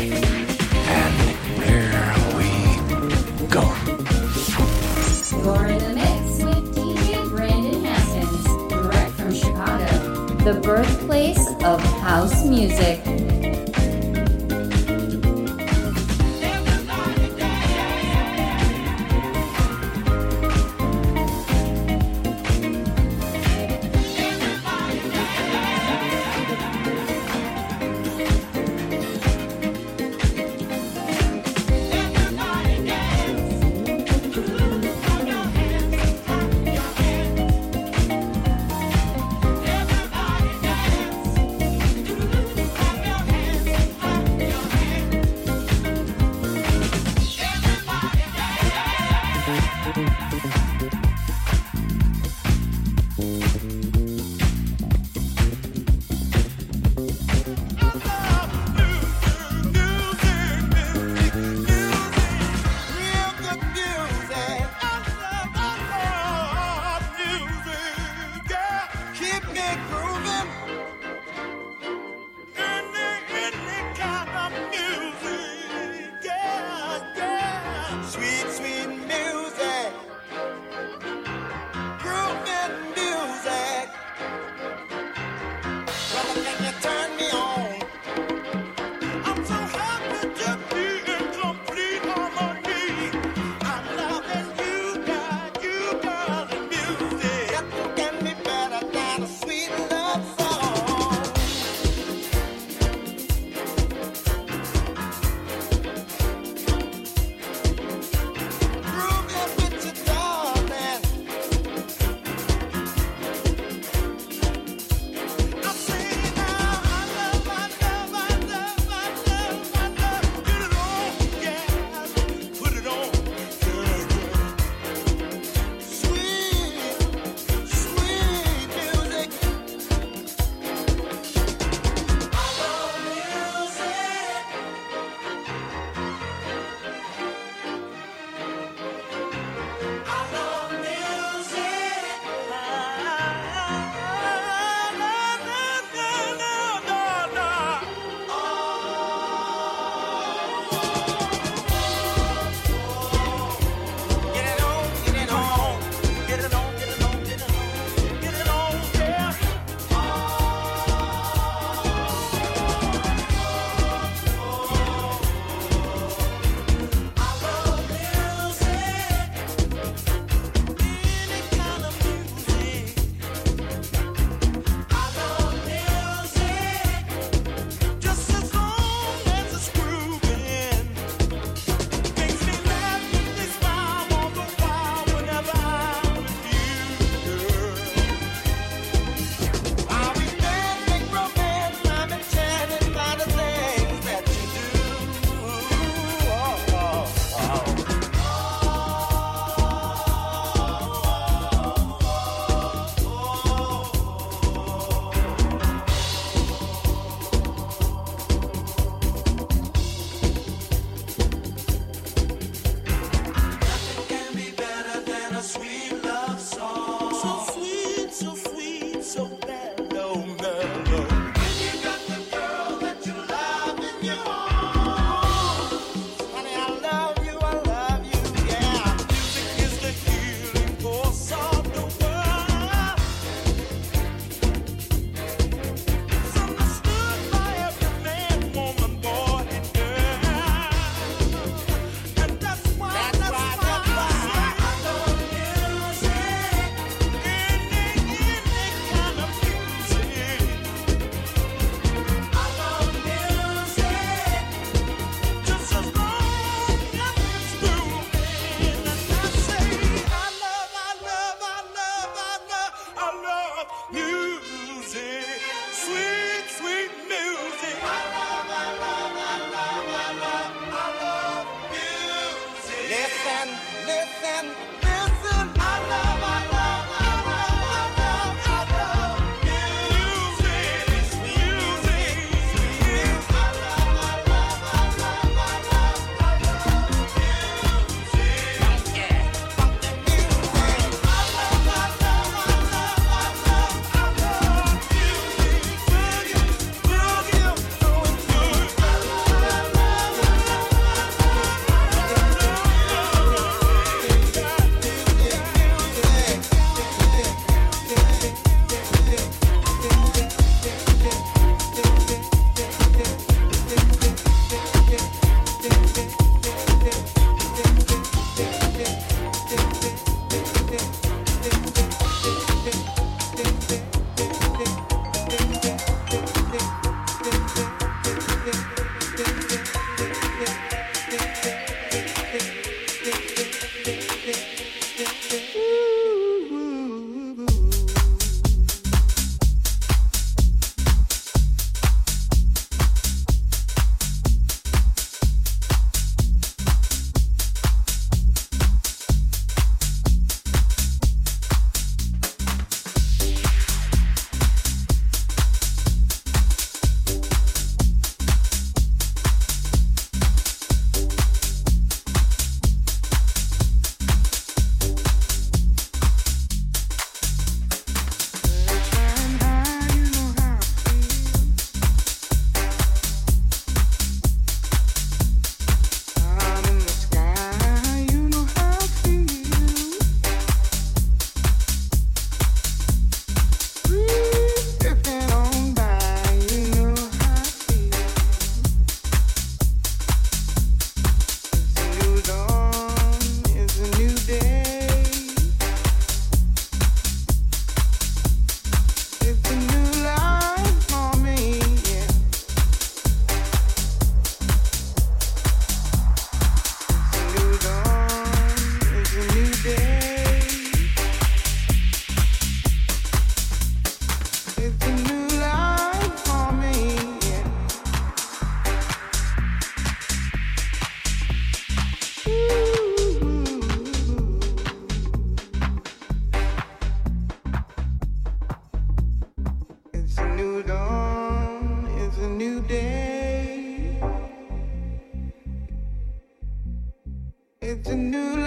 And here we go. You're in the mix with DJ Brandon Haskins, direct from Chicago, the birthplace of house music. A new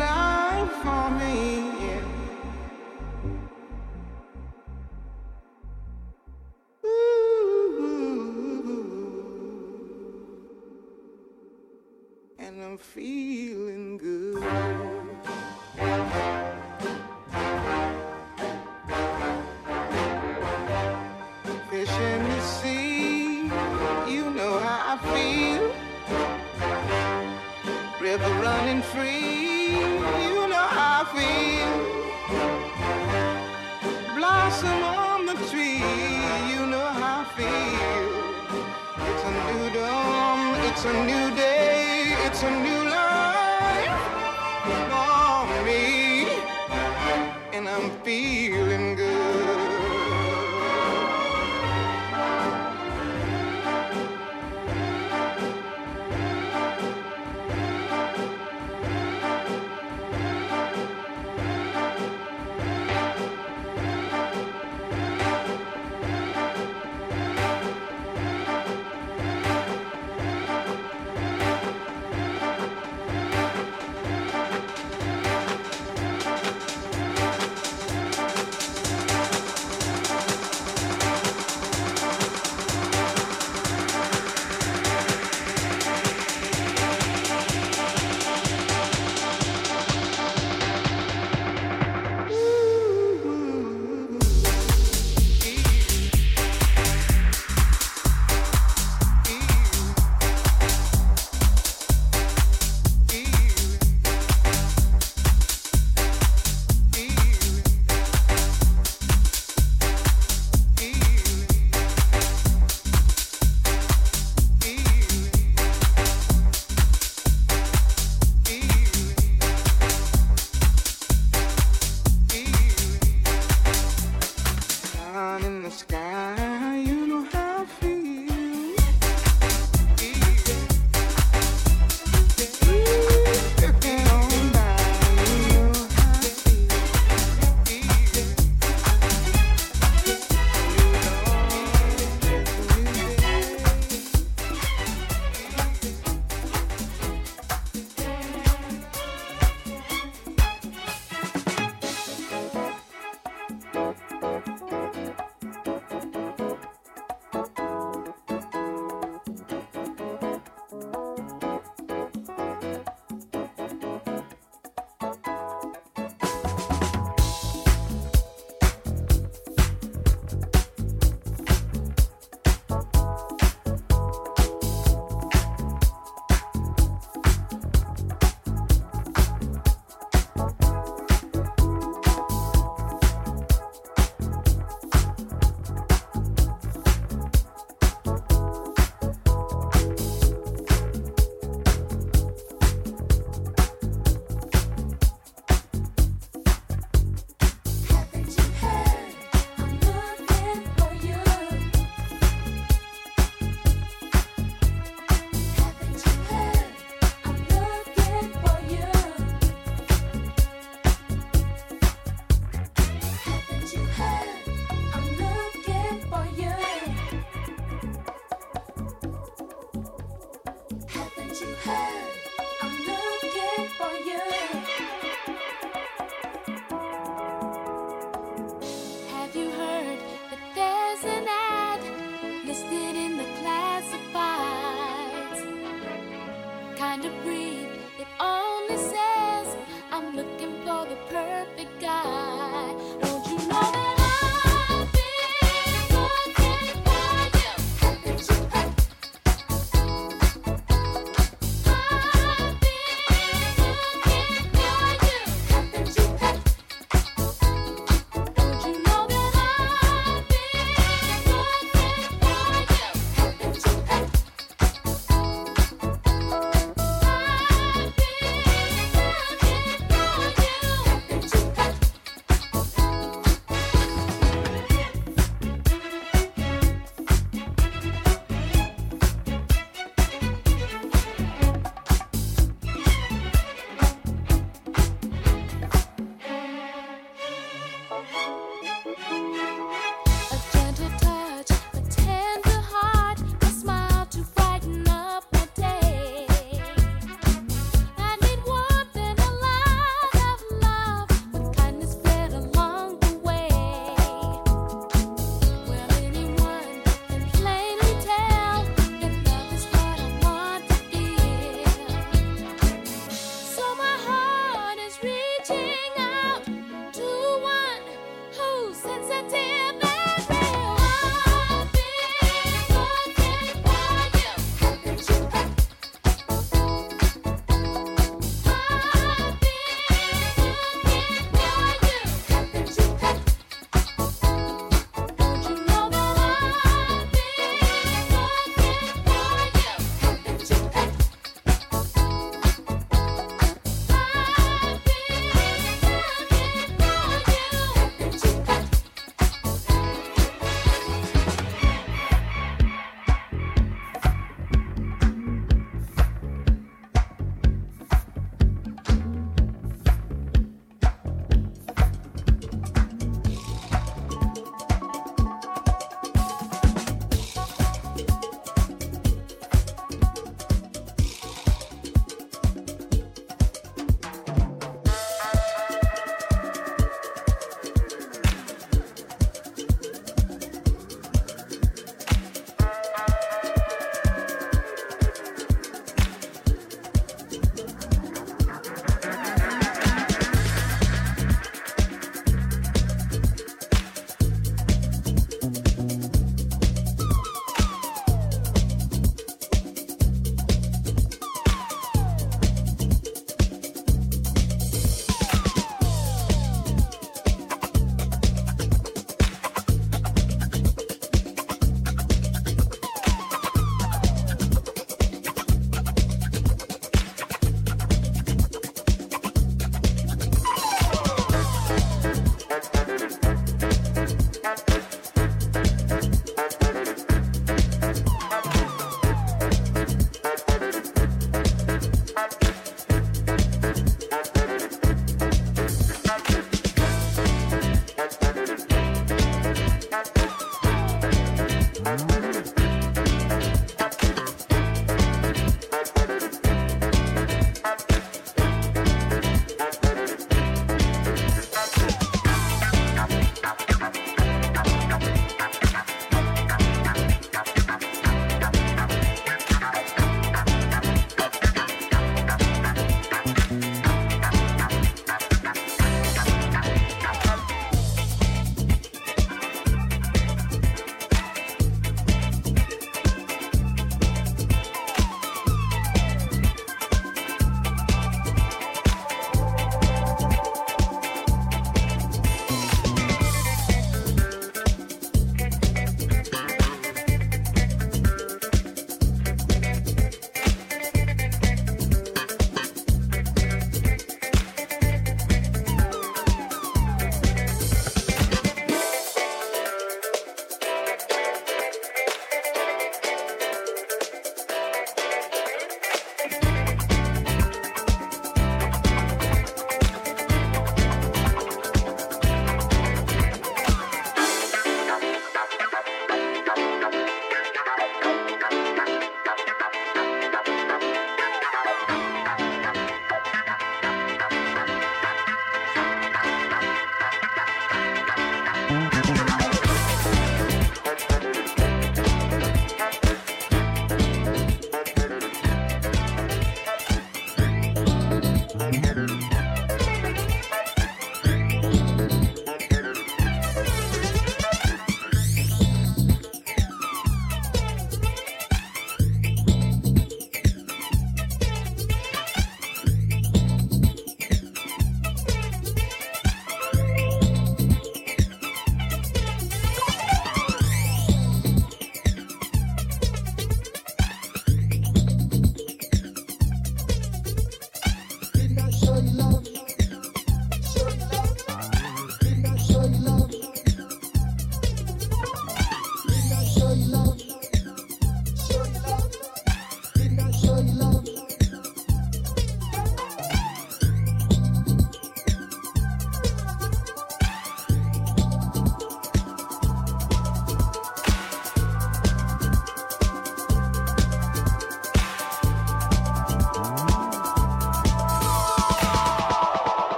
sensitive.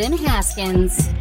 Brandon Haskins.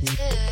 Yeah.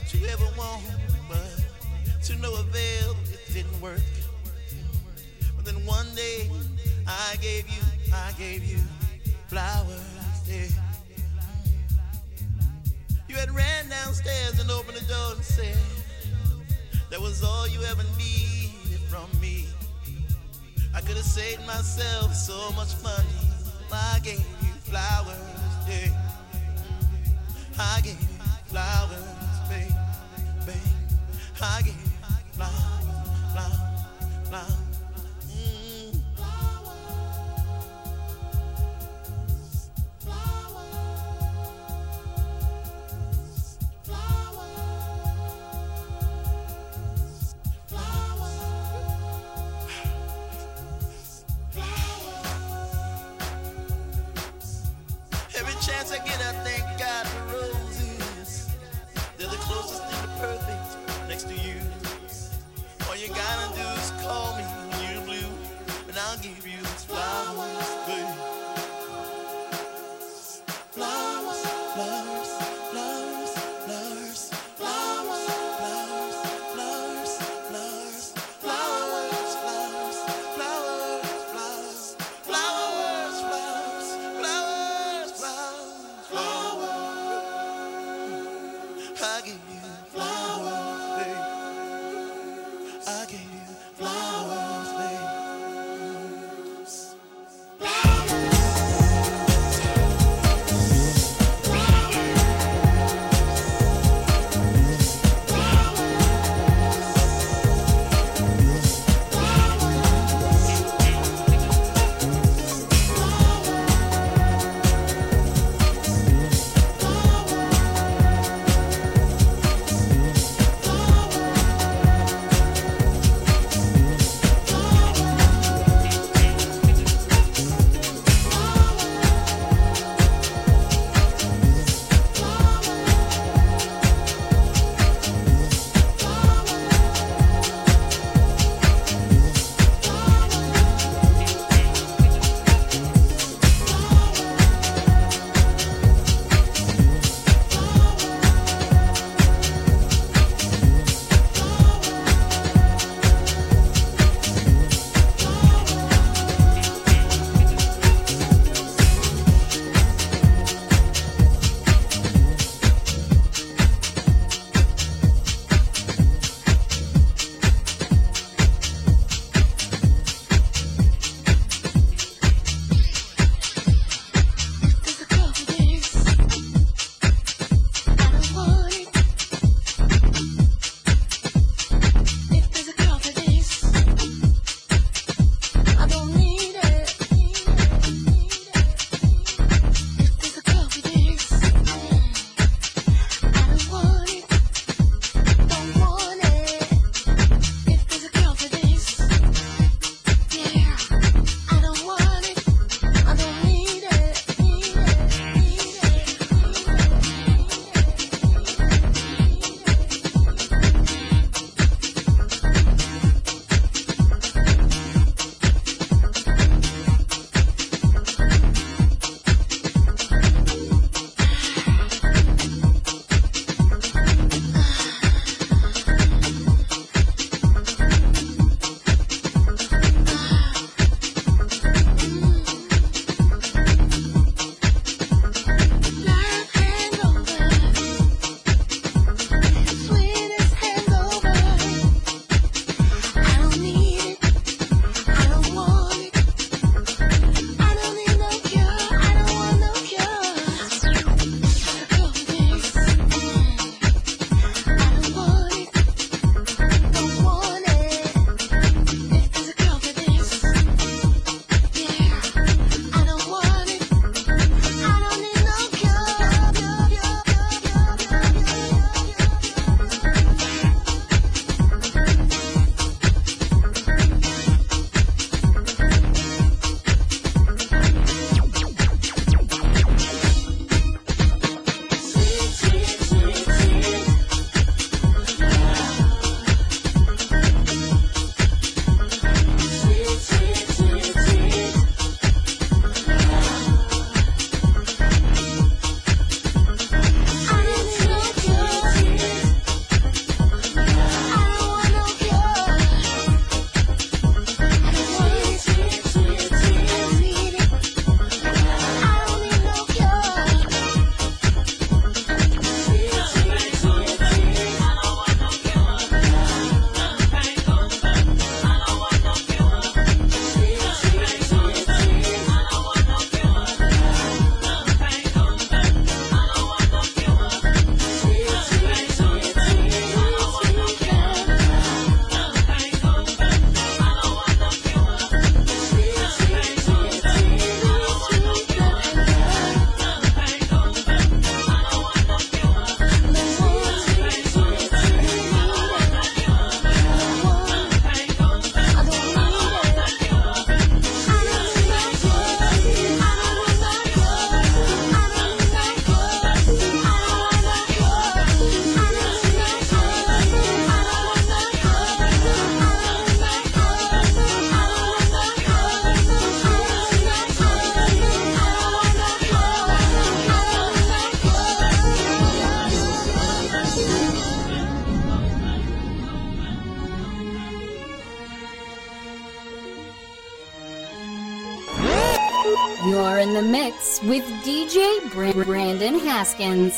Everything you ever want, but to no avail, it didn't work. But then one day, I gave you, I gave you flowers. Yeah. You had ran downstairs and opened the door and said that was all you ever needed from me. I could have saved myself so much money. I gave you flowers, yeah. I gave you flowers. I gave you flowers, flowers, Brandon